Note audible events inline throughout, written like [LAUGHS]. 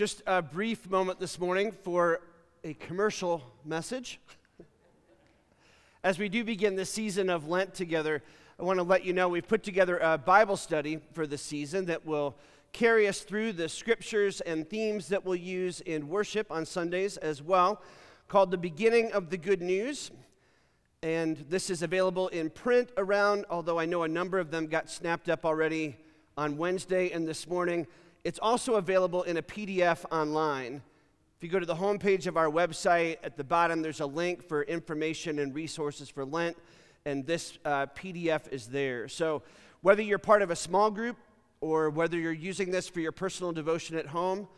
Just a brief moment this morning for a commercial message. As we do begin the season of Lent together, I want to let you know we've put together a Bible study for the season that will carry us through the scriptures and themes that we'll use in worship on Sundays as well, called The Beginning of the Good News. And this is available in print around, although I know a number of them got snapped up already on Wednesday and this morning. It's also available in a PDF online. If you go to the homepage of our website, at the bottom there's a link for information and resources for Lent, and this uh, PDF is there. So, whether you're part of a small group or whether you're using this for your personal devotion at home,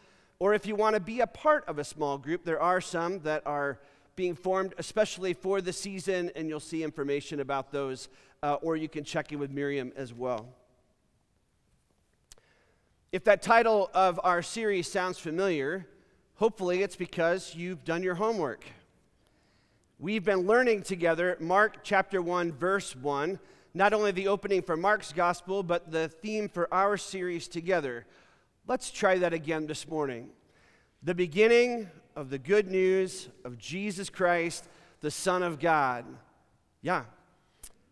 or if you want to be a part of a small group, there are some that are being formed especially for the season, and you'll see information about those, uh, or you can check in with Miriam as well. If that title of our series sounds familiar, hopefully it's because you've done your homework. We've been learning together Mark chapter 1, verse 1, not only the opening for Mark's gospel, but the theme for our series together. Let's try that again this morning. The beginning of the good news of Jesus Christ, the Son of God. Yeah.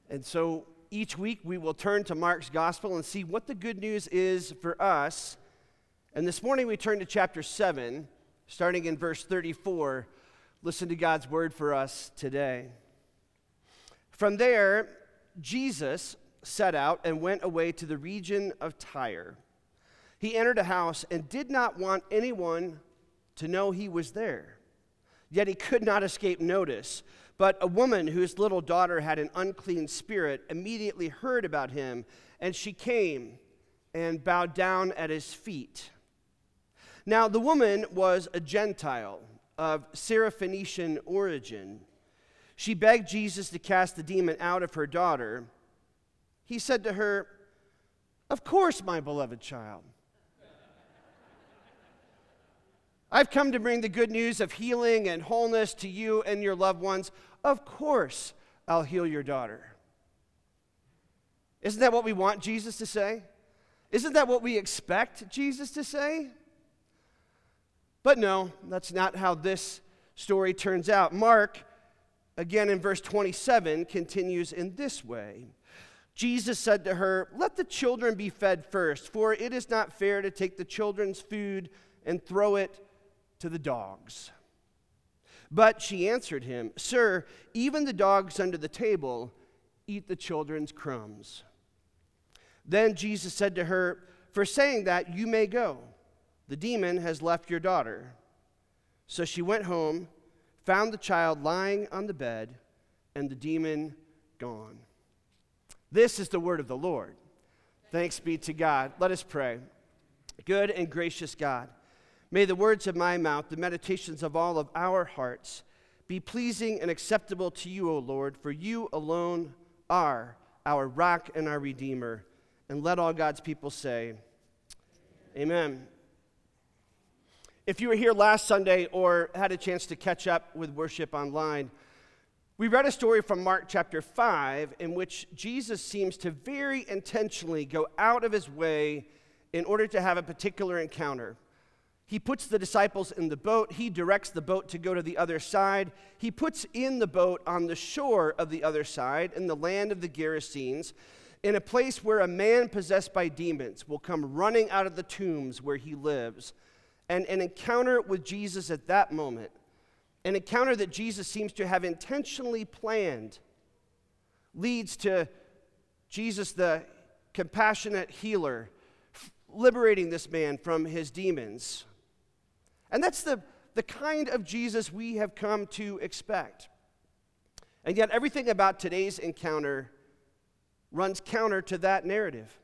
And so each week we will turn to Mark's gospel and see what the good news is for us. And this morning we turn to chapter 7, starting in verse 34. Listen to God's word for us today. From there, Jesus set out and went away to the region of Tyre. He entered a house and did not want anyone to know he was there. Yet he could not escape notice but a woman whose little daughter had an unclean spirit immediately heard about him, and she came and bowed down at his feet. Now, the woman was a Gentile of Syrophoenician origin. She begged Jesus to cast the demon out of her daughter. He said to her, Of course, my beloved child. I've come to bring the good news of healing and wholeness to you and your loved ones. Of course, I'll heal your daughter. Isn't that what we want Jesus to say? Isn't that what we expect Jesus to say? But no, that's not how this story turns out. Mark, again in verse 27, continues in this way Jesus said to her, Let the children be fed first, for it is not fair to take the children's food and throw it to the dogs. But she answered him, Sir, even the dogs under the table eat the children's crumbs. Then Jesus said to her, For saying that, you may go. The demon has left your daughter. So she went home, found the child lying on the bed, and the demon gone. This is the word of the Lord. Thanks be to God. Let us pray. Good and gracious God. May the words of my mouth, the meditations of all of our hearts, be pleasing and acceptable to you, O Lord, for you alone are our rock and our redeemer. And let all God's people say, Amen. If you were here last Sunday or had a chance to catch up with worship online, we read a story from Mark chapter 5 in which Jesus seems to very intentionally go out of his way in order to have a particular encounter. He puts the disciples in the boat. He directs the boat to go to the other side. He puts in the boat on the shore of the other side, in the land of the Gerasenes, in a place where a man possessed by demons will come running out of the tombs where he lives. And an encounter with Jesus at that moment, an encounter that Jesus seems to have intentionally planned, leads to Jesus, the compassionate healer, liberating this man from his demons. And that's the, the kind of Jesus we have come to expect. And yet, everything about today's encounter runs counter to that narrative.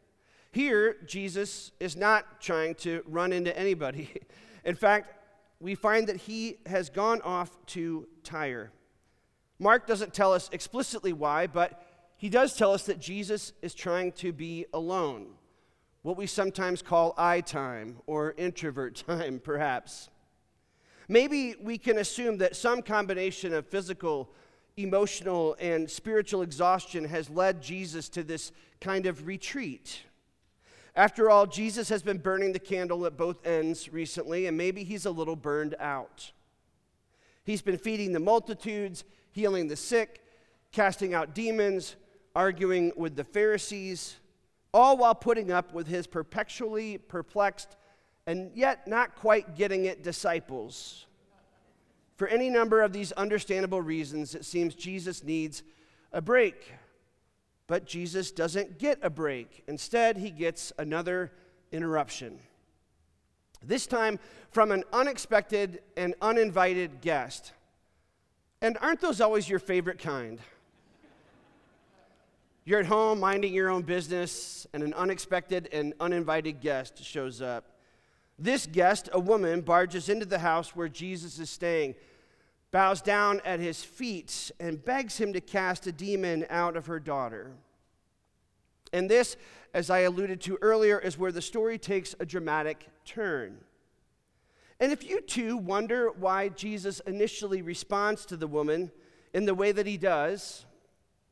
Here, Jesus is not trying to run into anybody. [LAUGHS] In fact, we find that he has gone off to Tyre. Mark doesn't tell us explicitly why, but he does tell us that Jesus is trying to be alone, what we sometimes call I time or introvert [LAUGHS] time, perhaps. Maybe we can assume that some combination of physical, emotional, and spiritual exhaustion has led Jesus to this kind of retreat. After all, Jesus has been burning the candle at both ends recently, and maybe he's a little burned out. He's been feeding the multitudes, healing the sick, casting out demons, arguing with the Pharisees, all while putting up with his perpetually perplexed and yet not quite getting it disciples. For any number of these understandable reasons, it seems Jesus needs a break. But Jesus doesn't get a break. Instead, he gets another interruption. This time from an unexpected and uninvited guest. And aren't those always your favorite kind? You're at home minding your own business, and an unexpected and uninvited guest shows up. This guest, a woman, barges into the house where Jesus is staying bows down at his feet, and begs him to cast a demon out of her daughter. And this, as I alluded to earlier, is where the story takes a dramatic turn. And if you too wonder why Jesus initially responds to the woman in the way that he does,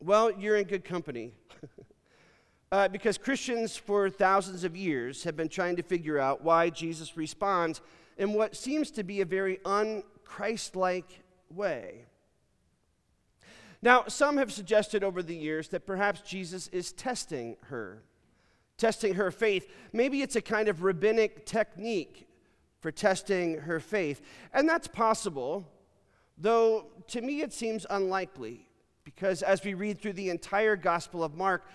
well, you're in good company. [LAUGHS] uh, because Christians for thousands of years have been trying to figure out why Jesus responds in what seems to be a very un-Christ like way. Now, some have suggested over the years that perhaps Jesus is testing her, testing her faith. Maybe it's a kind of rabbinic technique for testing her faith. And that's possible, though to me it seems unlikely, because as we read through the entire Gospel of Mark,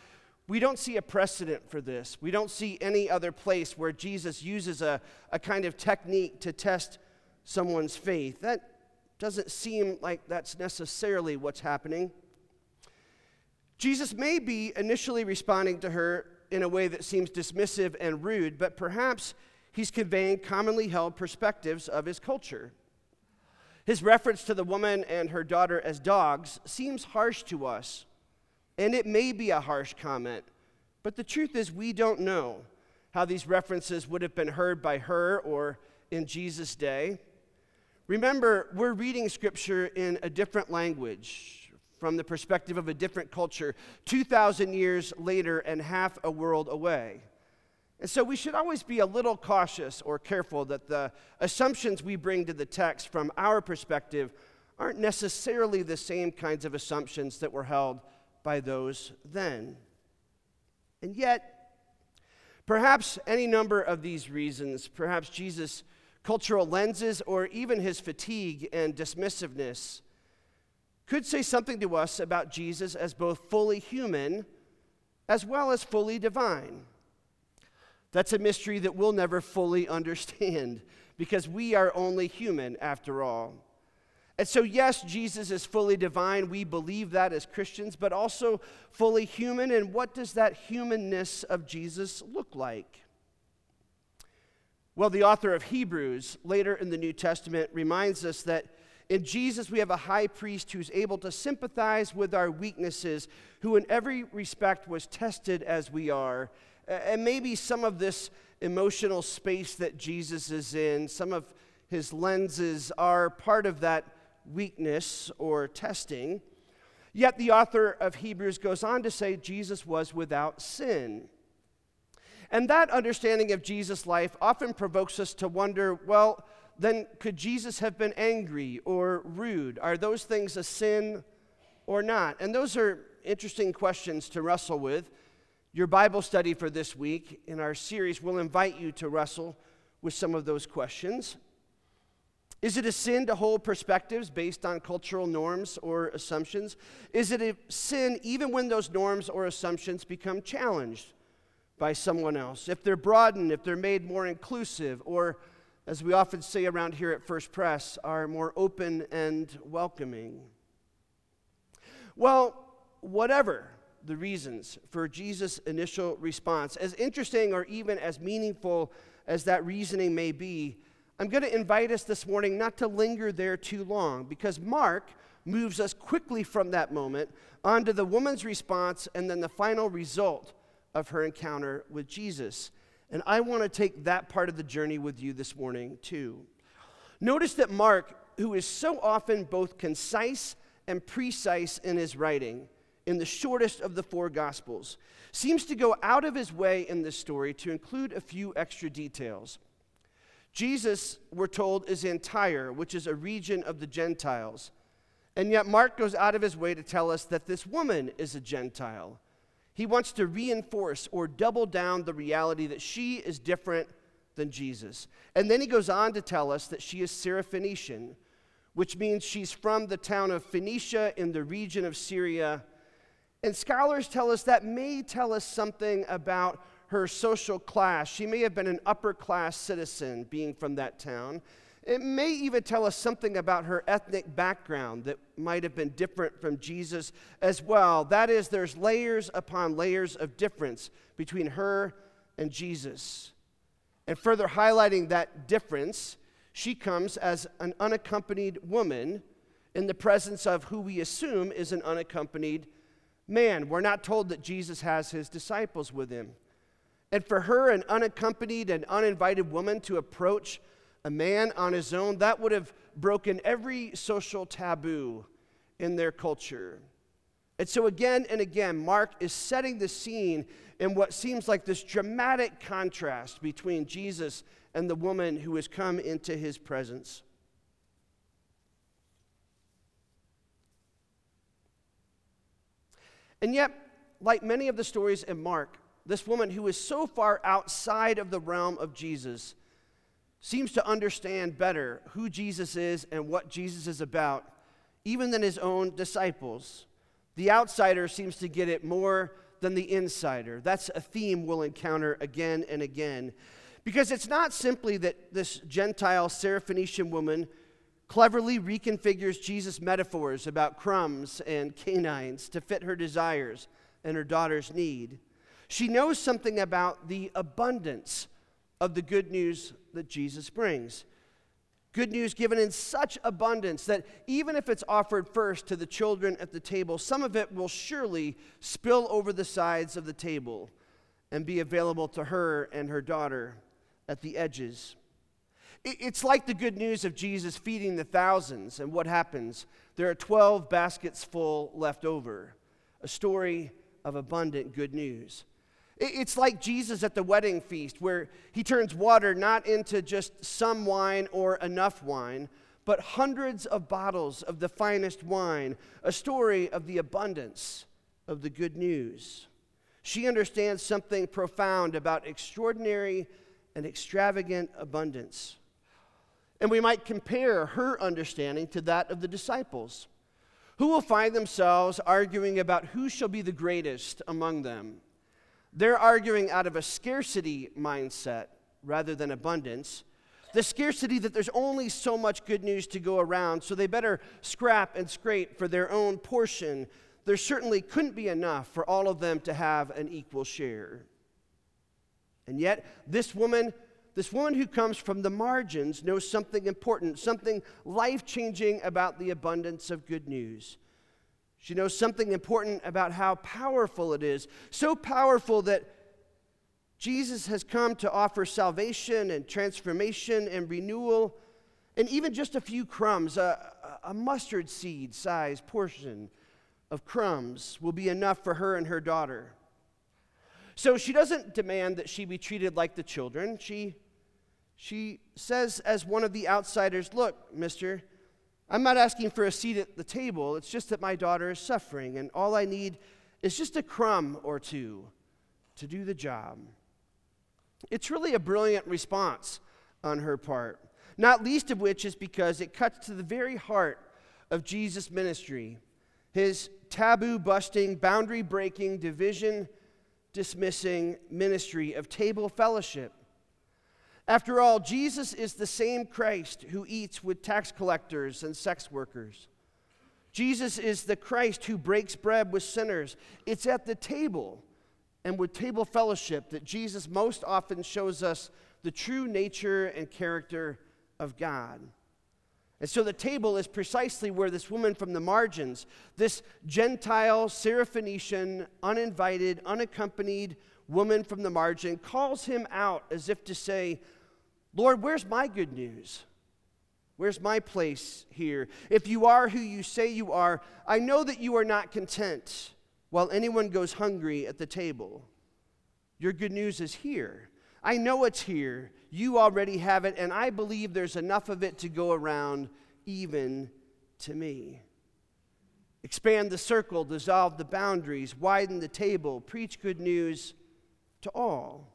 we don't see a precedent for this. We don't see any other place where Jesus uses a, a kind of technique to test someone's faith. That doesn't seem like that's necessarily what's happening. Jesus may be initially responding to her in a way that seems dismissive and rude, but perhaps he's conveying commonly held perspectives of his culture. His reference to the woman and her daughter as dogs seems harsh to us, and it may be a harsh comment, but the truth is, we don't know how these references would have been heard by her or in Jesus' day. Remember, we're reading scripture in a different language from the perspective of a different culture, 2,000 years later and half a world away. And so we should always be a little cautious or careful that the assumptions we bring to the text from our perspective aren't necessarily the same kinds of assumptions that were held by those then. And yet, perhaps any number of these reasons, perhaps Jesus cultural lenses, or even his fatigue and dismissiveness, could say something to us about Jesus as both fully human as well as fully divine. That's a mystery that we'll never fully [LAUGHS] understand because we are only human after all. And so, yes, Jesus is fully divine. We believe that as Christians, but also fully human. And what does that humanness of Jesus look like? Well, the author of Hebrews, later in the New Testament, reminds us that in Jesus we have a high priest who's able to sympathize with our weaknesses, who in every respect was tested as we are. And maybe some of this emotional space that Jesus is in, some of his lenses are part of that weakness or testing. Yet the author of Hebrews goes on to say Jesus was without sin. And that understanding of Jesus' life often provokes us to wonder well, then could Jesus have been angry or rude? Are those things a sin or not? And those are interesting questions to wrestle with. Your Bible study for this week in our series will invite you to wrestle with some of those questions. Is it a sin to hold perspectives based on cultural norms or assumptions? Is it a sin even when those norms or assumptions become challenged? by someone else, if they're broadened, if they're made more inclusive, or as we often say around here at First Pres, are more open and welcoming. Well, whatever the reasons for Jesus' initial response, as interesting or even as meaningful as that reasoning may be, I'm going to invite us this morning not to linger there too long because Mark moves us quickly from that moment onto the woman's response and then the final result of her encounter with Jesus. And I want to take that part of the journey with you this morning, too. Notice that Mark, who is so often both concise and precise in his writing, in the shortest of the four Gospels, seems to go out of his way in this story to include a few extra details. Jesus, we're told, is in Tyre, which is a region of the Gentiles. And yet, Mark goes out of his way to tell us that this woman is a Gentile. He wants to reinforce or double down the reality that she is different than Jesus. And then he goes on to tell us that she is Syrophoenician, which means she's from the town of Phoenicia in the region of Syria. And scholars tell us that may tell us something about her social class. She may have been an upper class citizen, being from that town. It may even tell us something about her ethnic background that might have been different from Jesus as well. That is, there's layers upon layers of difference between her and Jesus. And further highlighting that difference, she comes as an unaccompanied woman in the presence of who we assume is an unaccompanied man. We're not told that Jesus has his disciples with him. And for her, an unaccompanied and uninvited woman to approach a man on his own, that would have broken every social taboo in their culture. And so, again and again, Mark is setting the scene in what seems like this dramatic contrast between Jesus and the woman who has come into his presence. And yet, like many of the stories in Mark, this woman who is so far outside of the realm of Jesus seems to understand better who Jesus is and what Jesus is about, even than his own disciples. The outsider seems to get it more than the insider. That's a theme we'll encounter again and again. Because it's not simply that this Gentile Syrophoenician woman cleverly reconfigures Jesus' metaphors about crumbs and canines to fit her desires and her daughter's need. She knows something about the abundance of the good news that Jesus brings. Good news given in such abundance that even if it's offered first to the children at the table, some of it will surely spill over the sides of the table and be available to her and her daughter at the edges. It's like the good news of Jesus feeding the thousands, and what happens? There are 12 baskets full left over. A story of abundant good news. It's like Jesus at the wedding feast, where he turns water not into just some wine or enough wine, but hundreds of bottles of the finest wine, a story of the abundance of the good news. She understands something profound about extraordinary and extravagant abundance. And we might compare her understanding to that of the disciples, who will find themselves arguing about who shall be the greatest among them. They're arguing out of a scarcity mindset rather than abundance. The scarcity that there's only so much good news to go around, so they better scrap and scrape for their own portion. There certainly couldn't be enough for all of them to have an equal share. And yet, this woman, this woman who comes from the margins, knows something important, something life changing about the abundance of good news. She knows something important about how powerful it is. So powerful that Jesus has come to offer salvation and transformation and renewal, and even just a few crumbs, a, a mustard seed size portion of crumbs will be enough for her and her daughter. So she doesn't demand that she be treated like the children. She, she says, as one of the outsiders, Look, mister, I'm not asking for a seat at the table. It's just that my daughter is suffering, and all I need is just a crumb or two to do the job. It's really a brilliant response on her part, not least of which is because it cuts to the very heart of Jesus' ministry his taboo busting, boundary breaking, division dismissing ministry of table fellowship. After all, Jesus is the same Christ who eats with tax collectors and sex workers. Jesus is the Christ who breaks bread with sinners. It's at the table and with table fellowship that Jesus most often shows us the true nature and character of God. And so the table is precisely where this woman from the margins, this Gentile, Syrophoenician, uninvited, unaccompanied woman from the margin, calls him out as if to say, Lord, where's my good news? Where's my place here? If you are who you say you are, I know that you are not content while anyone goes hungry at the table. Your good news is here. I know it's here. You already have it, and I believe there's enough of it to go around even to me. Expand the circle, dissolve the boundaries, widen the table, preach good news to all.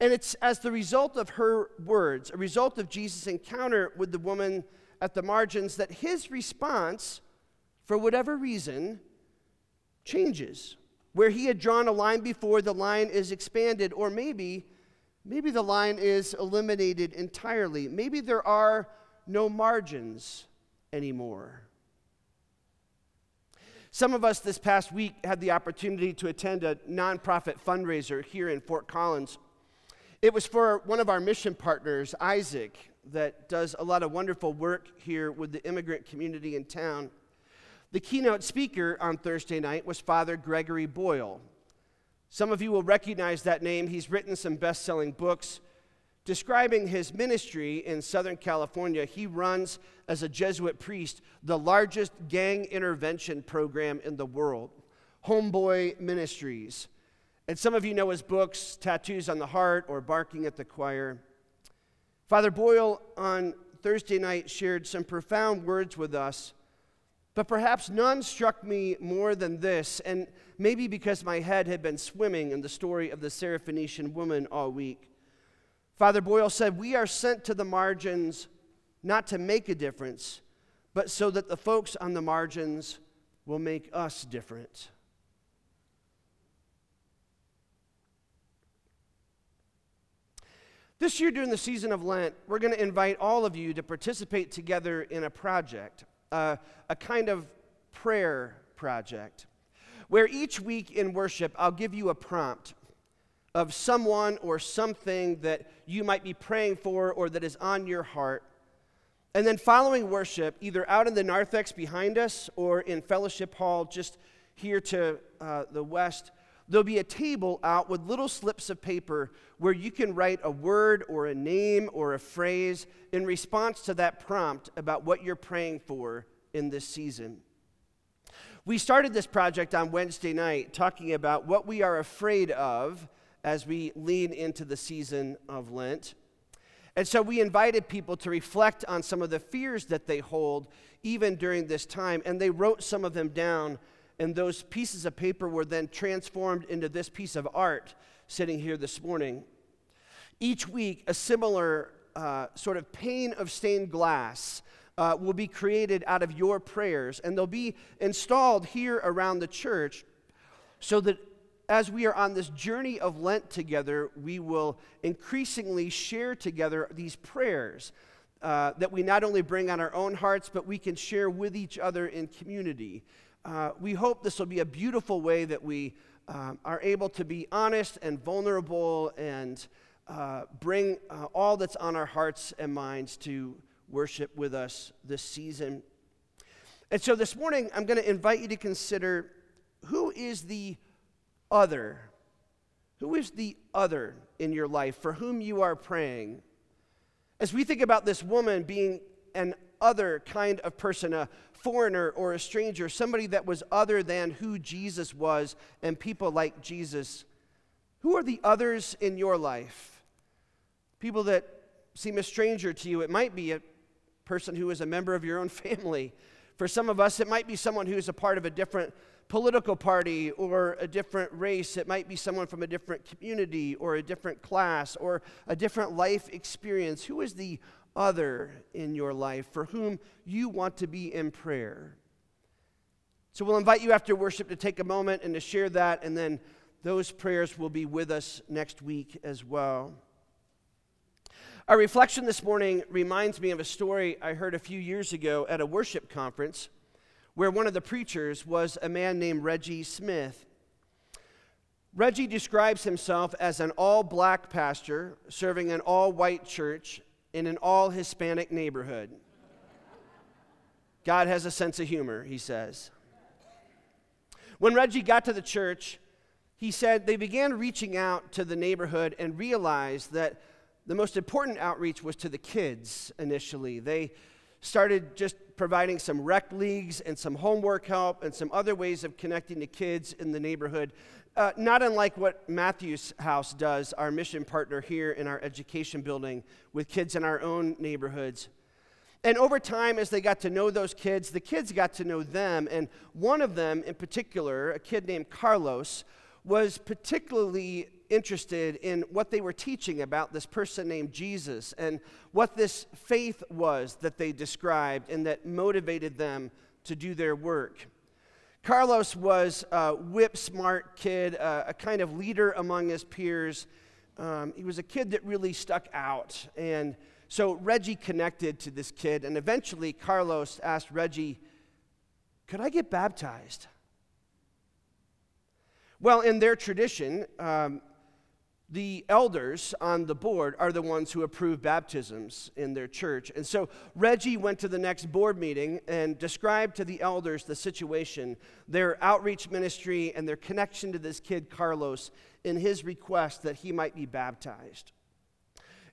And it's as the result of her words, a result of Jesus' encounter with the woman at the margins, that his response, for whatever reason, changes. Where he had drawn a line before, the line is expanded, or maybe, maybe the line is eliminated entirely. Maybe there are no margins anymore. Some of us this past week had the opportunity to attend a nonprofit fundraiser here in Fort Collins. It was for one of our mission partners, Isaac, that does a lot of wonderful work here with the immigrant community in town. The keynote speaker on Thursday night was Father Gregory Boyle. Some of you will recognize that name. He's written some best selling books. Describing his ministry in Southern California, he runs as a Jesuit priest the largest gang intervention program in the world, Homeboy Ministries. And some of you know his books, Tattoos on the Heart or Barking at the Choir. Father Boyle on Thursday night shared some profound words with us, but perhaps none struck me more than this, and maybe because my head had been swimming in the story of the Syrophoenician woman all week. Father Boyle said, We are sent to the margins not to make a difference, but so that the folks on the margins will make us different. This year, during the season of Lent, we're going to invite all of you to participate together in a project, uh, a kind of prayer project, where each week in worship, I'll give you a prompt of someone or something that you might be praying for or that is on your heart. And then following worship, either out in the narthex behind us or in Fellowship Hall just here to uh, the west, there'll be a table out with little slips of paper where you can write a word or a name or a phrase in response to that prompt about what you're praying for in this season. We started this project on Wednesday night talking about what we are afraid of as we lean into the season of Lent. And so we invited people to reflect on some of the fears that they hold even during this time. And they wrote some of them down, and those pieces of paper were then transformed into this piece of art sitting here this morning. Each week, a similar uh, sort of pane of stained glass uh, will be created out of your prayers, and they'll be installed here around the church so that as we are on this journey of Lent together, we will increasingly share together these prayers uh, that we not only bring on our own hearts, but we can share with each other in community. Uh, we hope this will be a beautiful way that we um, are able to be honest and vulnerable and uh, bring uh, all that's on our hearts and minds to worship with us this season. And so this morning, I'm going to invite you to consider who is the other? Who is the other in your life for whom you are praying? As we think about this woman being an other kind of person, a foreigner or a stranger, somebody that was other than who Jesus was and people like Jesus, who are the others in your life? People that seem a stranger to you. It might be a person who is a member of your own [LAUGHS] family. For some of us, it might be someone who is a part of a different political party or a different race. It might be someone from a different community or a different class or a different life experience. Who is the other in your life for whom you want to be in prayer? So we'll invite you after worship to take a moment and to share that, and then those prayers will be with us next week as well. Our reflection this morning reminds me of a story I heard a few years ago at a worship conference where one of the preachers was a man named Reggie Smith. Reggie describes himself as an all black pastor serving an all white church in an all Hispanic neighborhood. God has a sense of humor, he says. When Reggie got to the church, he said they began reaching out to the neighborhood and realized that the most important outreach was to the kids initially. They started just providing some rec leagues and some homework help and some other ways of connecting to kids in the neighborhood. Uh, not unlike what Matthew's House does, our mission partner here in our education building with kids in our own neighborhoods. And over time, as they got to know those kids, the kids got to know them. And one of them, in particular, a kid named Carlos, was particularly interested in what they were teaching about this person named Jesus and what this faith was that they described and that motivated them to do their work. Carlos was a whip smart kid, uh, a kind of leader among his peers. Um, he was a kid that really stuck out. And so Reggie connected to this kid, and eventually Carlos asked Reggie, Could I get baptized? Well, in their tradition, um, the elders on the board are the ones who approve baptisms in their church. And so Reggie went to the next board meeting and described to the elders the situation, their outreach ministry, and their connection to this kid, Carlos, in his request that he might be baptized.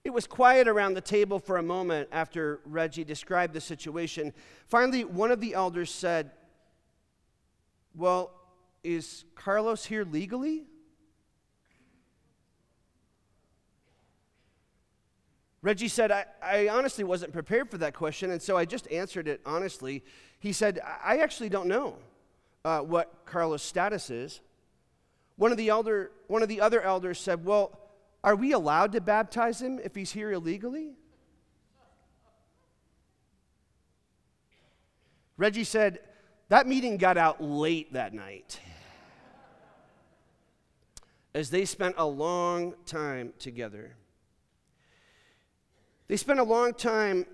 It was quiet around the table for a moment after Reggie described the situation. Finally, one of the elders said, Well, is Carlos here legally? Reggie said, I, I, honestly wasn't prepared for that question, and so I just answered it honestly. He said, I actually don't know uh, what Carlos' status is. One of, the elder, one of the other elders said, Well, are we allowed to baptize him if he's here illegally? Reggie said, That meeting got out late that night as they spent a long time together. They spent a long time,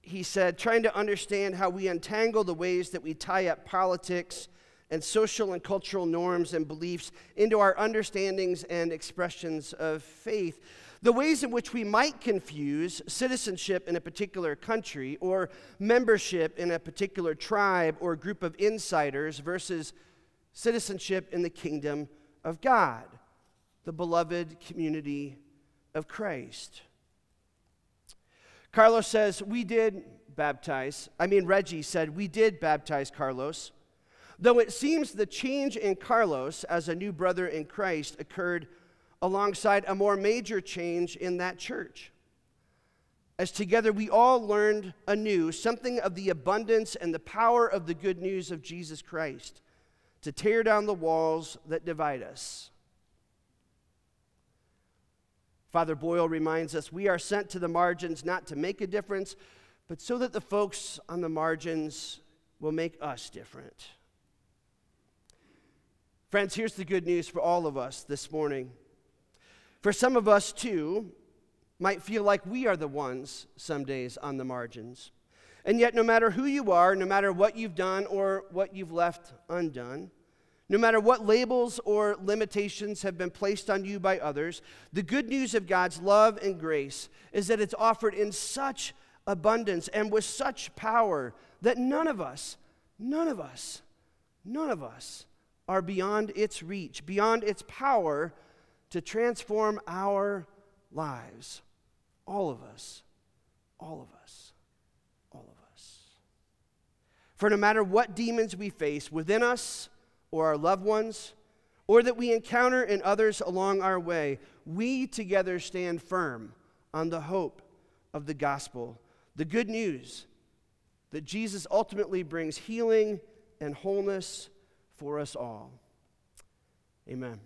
he said, trying to understand how we untangle the ways that we tie up politics and social and cultural norms and beliefs into our understandings and expressions of faith. The ways in which we might confuse citizenship in a particular country or membership in a particular tribe or group of insiders versus citizenship in the kingdom of God, the beloved community of Christ. Carlos says, We did baptize. I mean, Reggie said, We did baptize Carlos. Though it seems the change in Carlos as a new brother in Christ occurred alongside a more major change in that church. As together we all learned anew something of the abundance and the power of the good news of Jesus Christ to tear down the walls that divide us. Father Boyle reminds us we are sent to the margins not to make a difference, but so that the folks on the margins will make us different. Friends, here's the good news for all of us this morning. For some of us, too, might feel like we are the ones some days on the margins. And yet, no matter who you are, no matter what you've done or what you've left undone, no matter what labels or limitations have been placed on you by others, the good news of God's love and grace is that it's offered in such abundance and with such power that none of us, none of us, none of us are beyond its reach, beyond its power to transform our lives. All of us, all of us, all of us. For no matter what demons we face within us, or our loved ones, or that we encounter in others along our way, we together stand firm on the hope of the gospel, the good news that Jesus ultimately brings healing and wholeness for us all. Amen.